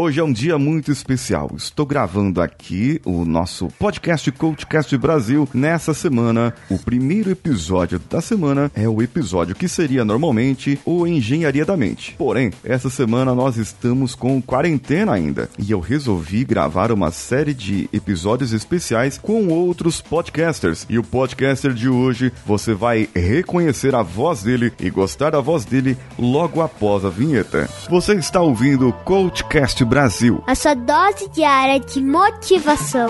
Hoje é um dia muito especial. Estou gravando aqui o nosso podcast Coachcast Brasil. Nessa semana, o primeiro episódio da semana é o episódio que seria normalmente o Engenharia da Mente. Porém, essa semana nós estamos com quarentena ainda e eu resolvi gravar uma série de episódios especiais com outros podcasters. E o podcaster de hoje, você vai reconhecer a voz dele e gostar da voz dele logo após a vinheta. Você está ouvindo o Coachcast Brasil. A sua dose diária de motivação.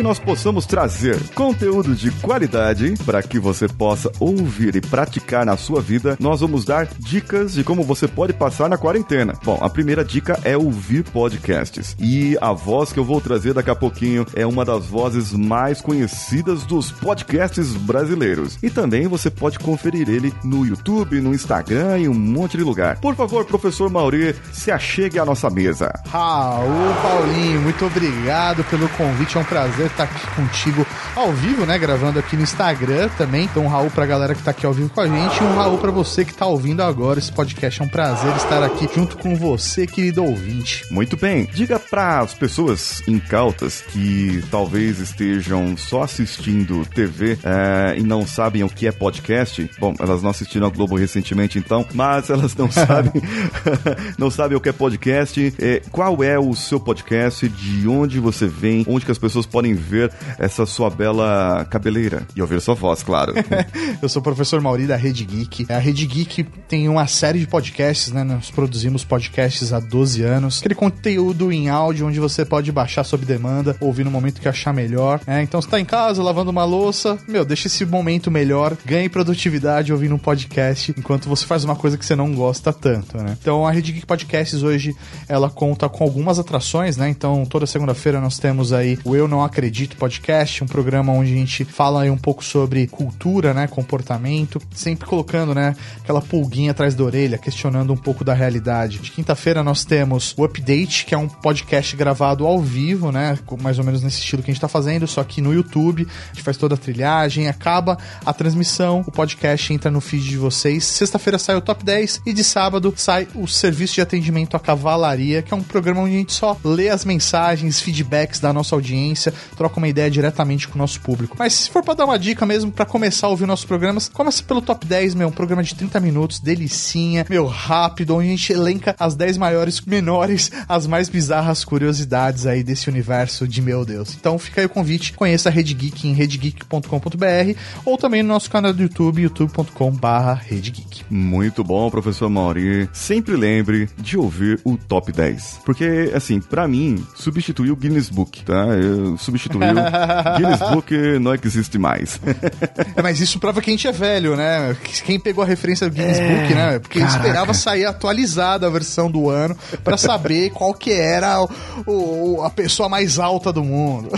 Que nós possamos trazer conteúdo de qualidade para que você possa ouvir e praticar na sua vida, nós vamos dar dicas de como você pode passar na quarentena. Bom, a primeira dica é ouvir podcasts. E a voz que eu vou trazer daqui a pouquinho é uma das vozes mais conhecidas dos podcasts brasileiros. E também você pode conferir ele no YouTube, no Instagram e um monte de lugar. Por favor, professor Mauri, se achegue à nossa mesa. Raul Paulinho, muito obrigado pelo convite. É um prazer estar aqui contigo ao vivo, né? Gravando aqui no Instagram também. Então, um Raul pra galera que tá aqui ao vivo com a gente e um Raul pra você que tá ouvindo agora esse podcast. É um prazer estar aqui junto com você, querido ouvinte. Muito bem. Diga para as pessoas incautas que talvez estejam só assistindo TV é, e não sabem o que é podcast. Bom, elas não assistiram a Globo recentemente, então, mas elas não sabem, não sabem o que é podcast. É, qual é o seu podcast? De onde você vem? Onde que as pessoas podem ver essa sua bela cabeleira e ouvir sua voz, claro. Eu sou o professor Mauri da Rede Geek. A Rede Geek tem uma série de podcasts, né? Nós produzimos podcasts há 12 anos. Aquele conteúdo em áudio onde você pode baixar sob demanda, ouvir no momento que achar melhor. É, então, você tá em casa lavando uma louça, meu, deixa esse momento melhor, ganhe produtividade ouvindo um podcast enquanto você faz uma coisa que você não gosta tanto, né? Então, a Rede Geek Podcasts hoje ela conta com algumas atrações, né? Então, toda segunda-feira nós temos aí o Eu Não Acredito Podcast, um programa onde a gente fala aí um pouco sobre cultura, né? Comportamento, sempre colocando, né? Aquela pulguinha atrás da orelha, questionando um pouco da realidade. De quinta-feira nós temos o Update, que é um podcast gravado ao vivo, né? Mais ou menos nesse estilo que a gente tá fazendo, só que no YouTube. A gente faz toda a trilhagem, acaba a transmissão, o podcast entra no feed de vocês. Sexta-feira sai o Top 10 e de sábado sai o Serviço de Atendimento à Cavalaria, que é um programa onde a gente só lê as mensagens, feedbacks da nossa audiência, troca uma ideia diretamente com o nosso público. Mas se for para dar uma dica mesmo para começar a ouvir nossos programas, comece pelo Top 10, meu, um programa de 30 minutos, delicinha, meu, rápido, onde a gente elenca as 10 maiores, menores, as mais bizarras curiosidades aí desse universo de meu Deus. Então fica aí o convite, conheça a Rede Geek em redegeek.com.br ou também no nosso canal do YouTube, youtube.com/redegeek. Muito bom, professor Mauri. Sempre lembre de ouvir o Top 10. Porque, assim, pra mim, substituiu o Guinness Book, tá? Eu substituiu. Guinness Book não existe mais. É, mas isso prova que a gente é velho, né? Quem pegou a referência do Guinness Book, né? Porque caraca. esperava sair atualizada a versão do ano pra saber qual que era o, o- a pessoa mais alta do mundo.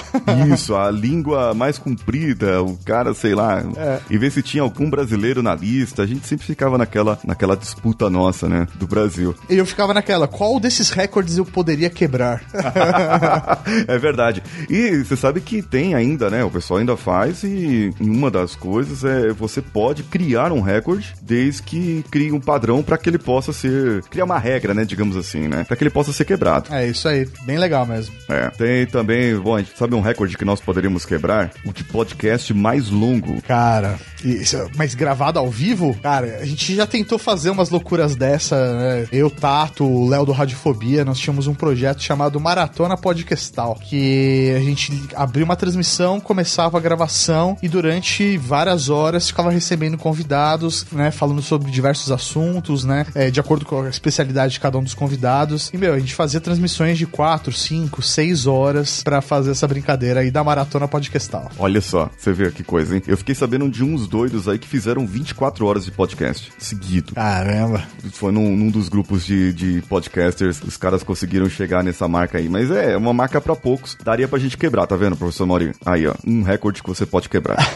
Isso, a língua mais comprida, o cara, sei lá. E ver se tinha algum brasileiro na lista. A gente sempre ficava naquela, naquela disputa nossa, né? Do Brasil. E eu ficava naquela, qual desses recordes eu poderia quebrar? é verdade. E você sabe que tem ainda, né? O pessoal ainda faz e uma das coisas é você pode criar um recorde desde que crie um padrão para que ele possa ser criar uma regra, né? Digamos assim, né? Para que ele possa ser quebrado. é isso aí, bem legal mesmo. É. Tem também, bom, a gente sabe um recorde que nós poderíamos quebrar? O de podcast mais longo. Cara, isso, mas gravado ao vivo? Cara, a gente já tentou fazer umas loucuras dessa, né? Eu, Tato, o Léo do Radiofobia, nós tínhamos um projeto chamado Maratona Podcastal, que a gente abriu uma transmissão, começava a gravação e durante várias horas ficava recebendo convidados, né? Falando sobre diversos assuntos, né? é, de acordo com a especialidade de cada um dos convidados. E, meu, a gente fazia transmissões de 4, 5, 6 horas pra fazer essa brincadeira aí da Maratona Podcastal. Olha só, você vê que coisa, hein? Eu fiquei sabendo de uns doidos aí que fizeram 24 horas de podcast seguido. Caramba. Foi num, num dos grupos de, de podcasters, os caras conseguiram chegar nessa marca aí. Mas é, uma marca pra poucos. Daria pra gente quebrar, tá vendo, professor Mauri? Aí, ó, um recorde que você pode quebrar.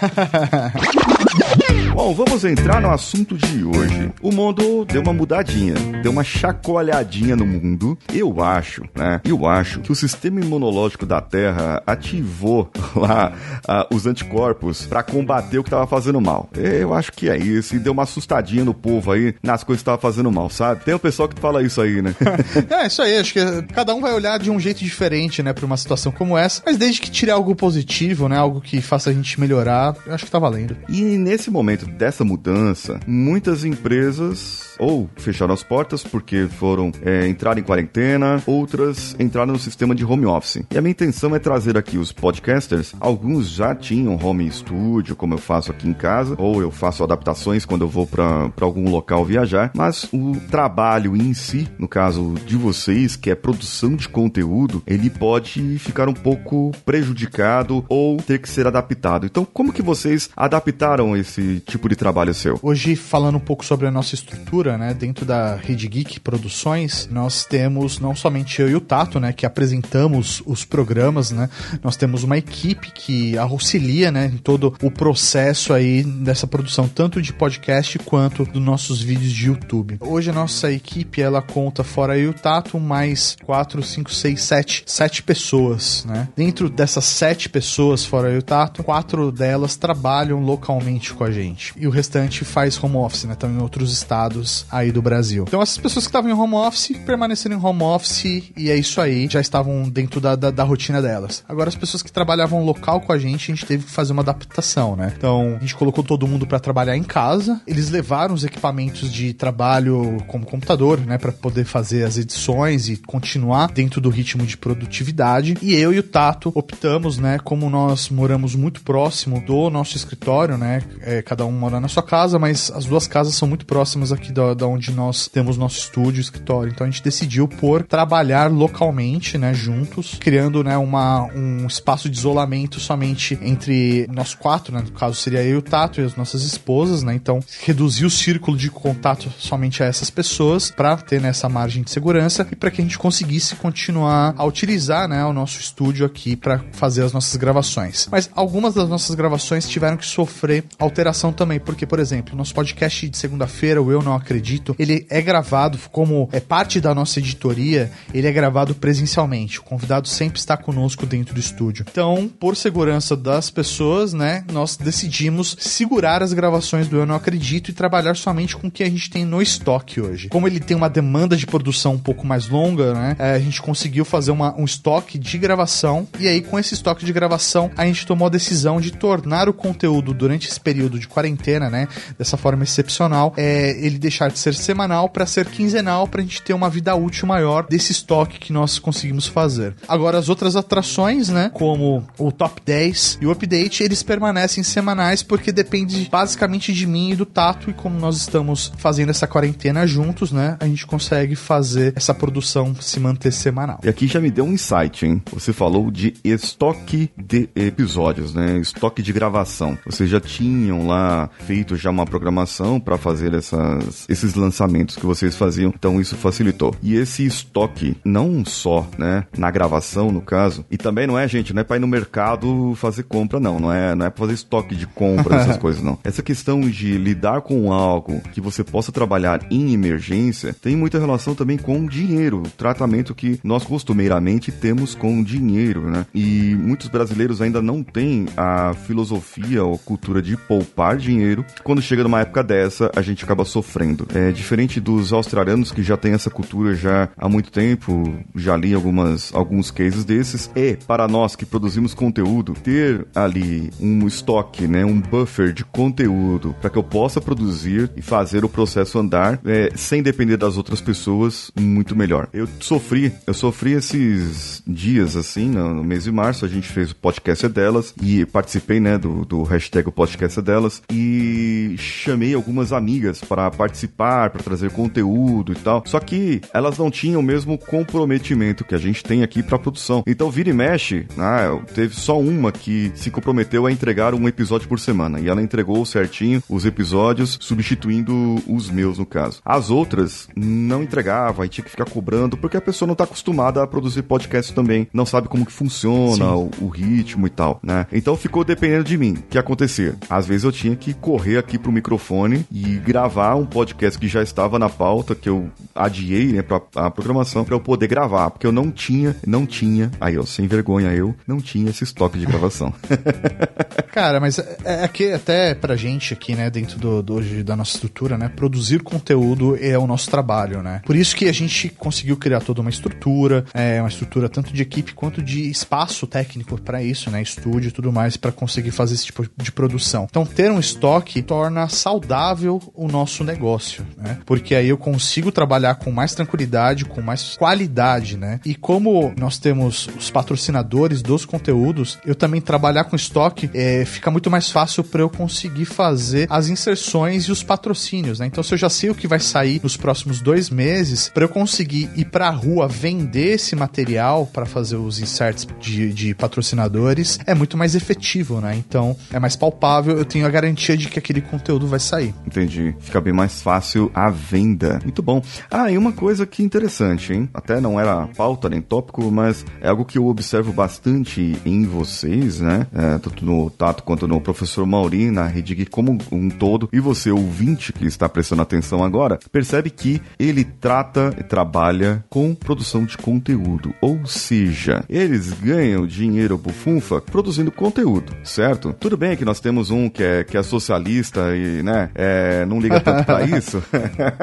Bom, vamos entrar no assunto de hoje. O mundo deu uma mudadinha, deu uma chacoalhadinha no mundo. Eu acho, né? Eu acho que o sistema imunológico da Terra ativou lá uh, os anticorpos para combater o que tava fazendo mal. Eu acho que é isso. E deu uma assustadinha no povo aí nas coisas que tava fazendo mal, sabe? Tem um pessoal que fala isso aí, né? é, isso aí. Acho que cada um vai olhar de um jeito diferente, né, pra uma situação como essa. Mas desde que tire algo positivo, né? Algo que faça a gente melhorar, eu acho que tá valendo. E nesse momento dessa mudança, muitas empresas ou fecharam as portas porque foram é, entrar em quarentena, outras entraram no sistema de home office. E a minha intenção é trazer aqui os podcasters. Alguns já tinham home studio, como eu faço aqui em casa, ou eu faço adaptações quando eu vou para algum local viajar, mas o trabalho em si, no caso de vocês, que é produção de conteúdo, ele pode ficar um pouco prejudicado ou ter que ser adaptado. Então, como que vocês adaptaram esse tipo de trabalho seu? Hoje, falando um pouco sobre a nossa estrutura, né, dentro da Rede Geek Produções, nós temos não somente eu e o Tato, né, que apresentamos os programas, né, nós temos uma equipe que auxilia, né, em todo o processo aí dessa produção, tanto de podcast quanto dos nossos vídeos de YouTube. Hoje a nossa equipe, ela conta, fora eu e o Tato, mais 4, 5, 6, 7, 7 pessoas, né. Dentro dessas 7 pessoas, fora eu e o Tato, quatro delas trabalham localmente com a gente. E o restante faz home office, né, estão em outros estados aí do Brasil. Então essas pessoas que estavam em home office, permaneceram em home office e é isso aí, já estavam dentro da, da, da rotina delas. Agora as pessoas que trabalhavam local com a gente, a gente teve que fazer uma adaptação, né? Então a gente colocou todo mundo para trabalhar em casa, eles levaram os equipamentos de trabalho como computador, né, para poder fazer as edições e continuar dentro do ritmo de produtividade. E eu e o Tato optamos, né, como nós moramos muito próximo do nosso escritório, né, é, cada um mora na sua casa, mas as duas casas são muito próximas aqui da, da onde nós temos nosso estúdio, escritório. Então a gente decidiu por trabalhar localmente, né, juntos, criando, né, uma, um espaço de isolamento somente entre nós quatro, né, no caso seria eu o Tato e as nossas esposas, né, então reduzir o círculo de contato somente a essas pessoas para ter né, margem de segurança e para que a gente conseguisse continuar a utilizar, né, o nosso estúdio aqui para fazer as nossas gravações. Mas algumas das nossas gravações tiveram que sofrer alteração também, porque, por exemplo, nosso podcast de segunda-feira, o Eu Não Acredito, ele é gravado como é parte da nossa editoria, ele é gravado presencialmente. O convidado sempre está conosco dentro do estúdio. Então, por segurança das pessoas, né, nós decidimos segurar as gravações do Eu Não Acredito e trabalhar somente com o que a gente tem no estoque hoje. Como ele tem uma demanda de produção um pouco mais longa, né, é, a gente conseguiu fazer uma, um estoque de gravação e aí com esse estoque de gravação a gente tomou a decisão de tornar o conteúdo durante esse período de quarentena, né, dessa forma excepcional, é, ele deixar de ser semanal para ser quinzenal para a gente ter uma vida útil maior desse estoque que nós conseguimos fazer. Agora as outras atrações, né, como o top 10 e o update, eles permanecem semanais porque depende basicamente de mim e do Tato e como nós estamos fazendo essa quarentena juntos, né, a gente consegue fazer essa produção se manter semanal. E aqui já me deu um insight, hein? Você falou de estoque de episódios, né? Estoque de gravação. Vocês já tinham lá feito já uma programação para fazer essas, esses lançamentos que vocês faziam, então isso facilitou. E esse estoque, não só, né, na gravação, no caso, e também não é, gente, não é para ir no mercado fazer compra, não, não é, não é pra fazer estoque de compra, essas coisas, não. Essa questão de lidar com algo que você possa trabalhar em emergência tem muita relação também com dinheiro, o tratamento que nós costumeiramente temos com dinheiro, né? E muitos brasileiros ainda não têm a filosofia ou cultura de poupar dinheiro. Quando chega numa época dessa, a gente acaba sofrendo. É diferente dos australianos que já têm essa cultura já há muito tempo, já li algumas alguns cases desses. E para nós que produzimos conteúdo, ter ali um estoque, né, um buffer de conteúdo para que eu possa produzir e fazer o processo andar é, sem depender das outras pessoas, muito melhor. Eu sofri, eu sofri esses dias assim, no mês de março, a gente fez o podcast delas e participei, né, do, do hashtag podcast delas e chamei algumas amigas para participar para trazer conteúdo e tal. Só que elas não tinham o mesmo comprometimento que a gente tem aqui para produção. Então, vira e mexe, né, teve só uma que se comprometeu a entregar um episódio por semana. E ela entregou certinho os episódios, substituindo os meus, no caso. As outras não entregava, aí tinha que ficar cobrando, porque a pessoa não tá acostumada a produzir podcast também. Não sabe como que funciona o, o, ritmo e tal, né? Então ficou dependendo de mim. O que acontecia? Às vezes eu tinha que correr aqui pro microfone e gravar um podcast que já estava na pauta, que eu adiei, né, pra a programação, para eu poder gravar, porque eu não tinha, não tinha, aí eu, sem vergonha eu, não tinha esse estoque de gravação. Cara, mas é, é que até pra gente aqui, né, dentro do, do, da nossa estrutura, né, produzir conteúdo é o nosso trabalho, né? Por isso que a gente conseguiu criar toda uma estrutura, é, uma estrutura tanto de equipe quanto de espaço técnico para isso, né, estúdio e tudo mais, para conseguir fazer esse tipo de produção. Então, ter um estoque torna saudável o nosso negócio, né? Porque aí eu consigo trabalhar com mais tranquilidade, com mais qualidade, né? E como nós temos os patrocinadores dos conteúdos, eu também trabalhar com estoque é, fica muito mais fácil para eu conseguir fazer as inserções e os patrocínios, né? Então, se eu já sei o que vai sair nos próximos dois meses, para eu conseguir ir para a rua vender esse material para fazer os inserts de, de patrocinadores, é muito mais efetivo, né? Então, é mais palpável, eu tenho a garantia de que aquele conteúdo vai sair. Entendi. Fica bem mais fácil a venda. Muito bom. Ah, e uma coisa que interessante, hein? Até não era pauta nem tópico, mas é algo que eu observo bastante em vocês, né? É, tanto no Tato quanto no professor Mauri, na Rede Geek como um todo, e você, ouvinte que está prestando atenção agora, percebe que ele trata e trabalha com produção de conteúdo. Ou seja, eles ganham dinheiro bufunfa produzindo conteúdo, certo? Tudo bem que nós temos um que é, que é socialista e, né, é, não liga tanto pra isso.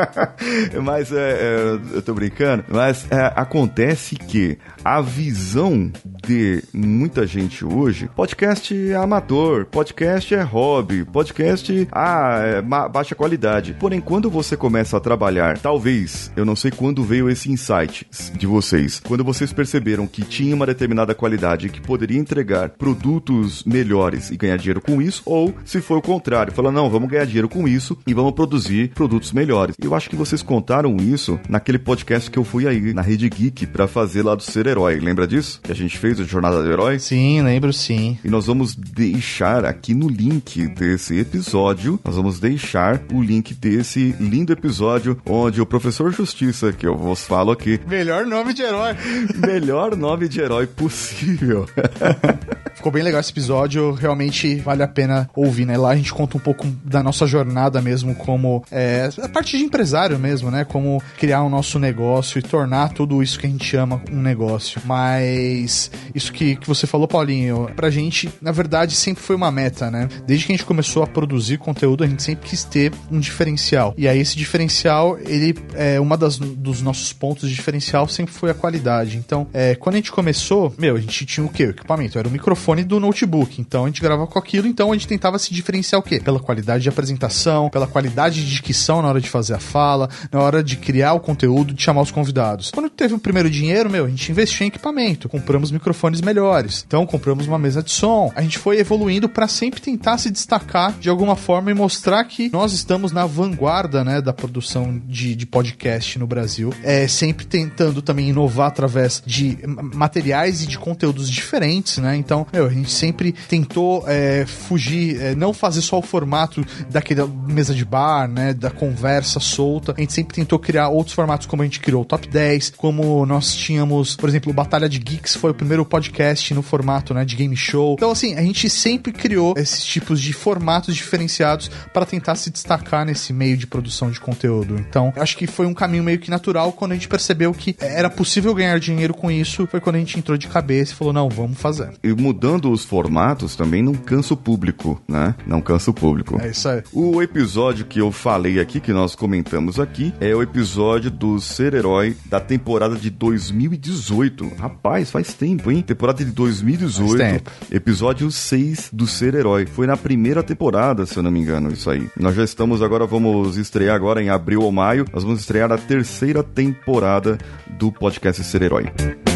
mas é, é, eu tô brincando. Mas é, acontece que a visão de muita gente hoje, podcast é amador, podcast é hobby, podcast ah, é baixa qualidade. Porém, quando você começa a trabalhar, talvez, eu não sei quando veio esse insight de vocês, quando vocês perceberam que tinha uma determinada qualidade que poderia entregar produtos melhores e ganhar dinheiro com isso, ou se foi o contrário, falando, não, vamos ganhar dinheiro com isso e vamos produzir produtos melhores. Eu acho que vocês contaram isso naquele podcast que eu fui aí, na Rede Geek, para fazer lá do Ser Herói. Lembra disso? Que a gente fez a Jornada do Herói? Sim, lembro sim. E nós vamos deixar aqui no link desse episódio, nós vamos deixar o link desse lindo episódio onde o professor Justiça, que eu vos falo aqui. Melhor nome de herói. melhor nome de herói possível. Ficou bem legal esse episódio, realmente vale a pena ouvir, né? Lá a gente conta um pouco da nossa jornada mesmo, como é, a parte de empresário mesmo, né? Como criar o nosso negócio e tornar tudo isso que a gente ama um negócio. Mas isso que, que você falou, Paulinho, pra gente, na verdade, sempre foi uma meta, né? Desde que a gente começou a produzir conteúdo, a gente sempre quis ter um diferencial. E aí esse diferencial, ele é uma das dos nossos pontos de diferencial sempre foi a qualidade. Então, é, quando a gente começou, meu, a gente tinha o quê? O equipamento era o microfone do notebook. Então a gente gravava com aquilo, então a gente tentava se diferenciar o quê? Pela qualidade de apresentação, pela qualidade de dicção na hora de fazer a fala, na hora de criar o conteúdo, de chamar os convidados. Quando teve o primeiro dinheiro, meu, a gente investiu em equipamento, compramos microfones melhores. Então compramos uma mesa de som. A gente foi evoluindo para sempre tentar se destacar de alguma forma e mostrar que nós estamos na vanguarda, né, da produção de, de podcast no Brasil. É sempre tentando também inovar através de materiais e de conteúdos diferentes, né? Então, meu, a gente sempre tentou é, fugir, é, não fazer só o formato daquela mesa de bar, né? Da conversa solta. A gente sempre tentou criar outros formatos, como a gente criou o Top 10, como nós tínhamos, por exemplo, Batalha de Geeks foi o primeiro podcast no formato, né? De game show. Então, assim, a gente sempre criou esses tipos de formatos diferenciados para tentar se destacar nesse meio de produção de conteúdo. Então, acho que foi um caminho meio que natural quando a gente percebeu que era possível ganhar dinheiro com isso. Foi quando a gente entrou de cabeça e falou: não, vamos fazer. E mudando os formatos também não cansa o público, né? Não cansa o público. É isso aí. O episódio que eu falei aqui, que nós comentamos aqui, é o episódio do Ser Herói da temporada de 2018. Rapaz, faz tempo, hein? Temporada de 2018. Faz tempo. Episódio 6 do Ser Herói. Foi na primeira temporada, se eu não me engano, isso aí. Nós já estamos agora, vamos estrear agora em abril ou maio. Nós vamos estrear a terceira temporada do podcast Ser Herói.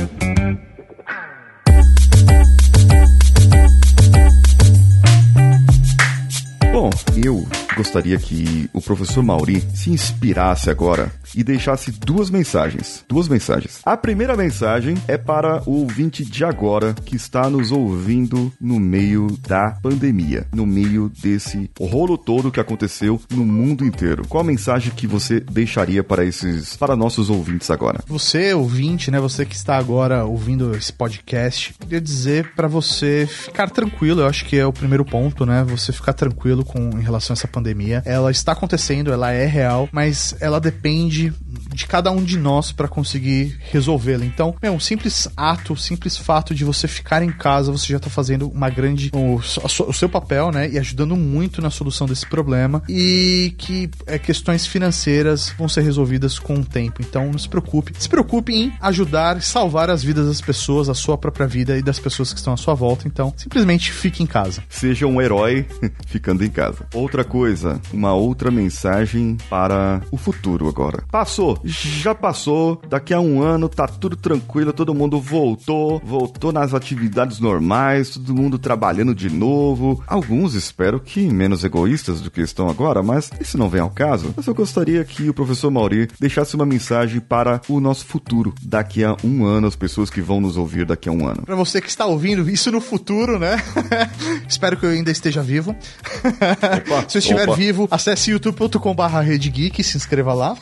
Eu gostaria que o professor Mauri se inspirasse agora e deixasse duas mensagens. Duas mensagens. A primeira mensagem é para o ouvinte de agora que está nos ouvindo no meio da pandemia, no meio desse rolo todo que aconteceu no mundo inteiro. Qual a mensagem que você deixaria para esses, para nossos ouvintes agora? Você, ouvinte, né? Você que está agora ouvindo esse podcast, queria dizer para você ficar tranquilo. Eu acho que é o primeiro ponto, né? Você ficar tranquilo com em relação a essa pandemia. Ela está acontecendo, ela é real, mas ela depende de cada um de nós para conseguir resolvê-la. Então, é um simples ato, simples fato de você ficar em casa, você já tá fazendo uma grande o, o seu papel, né, e ajudando muito na solução desse problema e que é, questões financeiras vão ser resolvidas com o tempo. Então, não se preocupe. Se preocupe em ajudar, salvar as vidas das pessoas, a sua própria vida e das pessoas que estão à sua volta. Então, simplesmente fique em casa. Seja um herói ficando em casa. Outra coisa, uma outra mensagem para o futuro agora. Passou, já passou, daqui a um ano tá tudo tranquilo, todo mundo voltou, voltou nas atividades normais, todo mundo trabalhando de novo. Alguns espero que menos egoístas do que estão agora, mas isso não vem ao caso. Mas eu gostaria que o professor Mauri deixasse uma mensagem para o nosso futuro, daqui a um ano, as pessoas que vão nos ouvir daqui a um ano. Para você que está ouvindo isso no futuro, né? espero que eu ainda esteja vivo. Opa, Se eu estiver opa. vivo, acesse youtube.com/redgeek, se inscreva lá.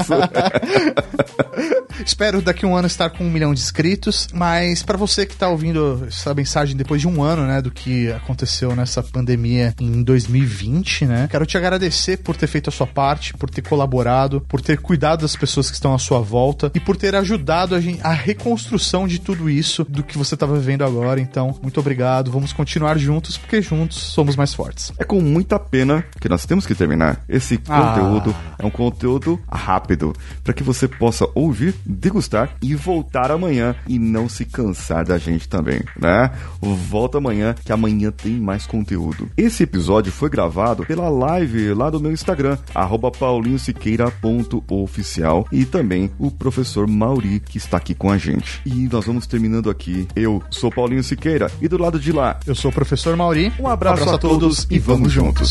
Isso. Espero daqui a um ano estar com um milhão de inscritos, mas para você que tá ouvindo essa mensagem depois de um ano, né, do que aconteceu nessa pandemia em 2020, né, quero te agradecer por ter feito a sua parte, por ter colaborado, por ter cuidado das pessoas que estão à sua volta e por ter ajudado a, gente, a reconstrução de tudo isso, do que você tá vivendo agora. Então, muito obrigado. Vamos continuar juntos, porque juntos somos mais fortes. É com muita pena que nós temos que terminar. Esse ah. conteúdo é um conteúdo rápido, para que você possa ouvir degustar e voltar amanhã e não se cansar da gente também, né? Volta amanhã que amanhã tem mais conteúdo. Esse episódio foi gravado pela live lá do meu Instagram, paulinhosiqueira.oficial e também o professor Mauri que está aqui com a gente. E nós vamos terminando aqui. Eu sou Paulinho Siqueira e do lado de lá eu sou o professor Mauri. Um abraço, um abraço a, a todos e vamos juntos.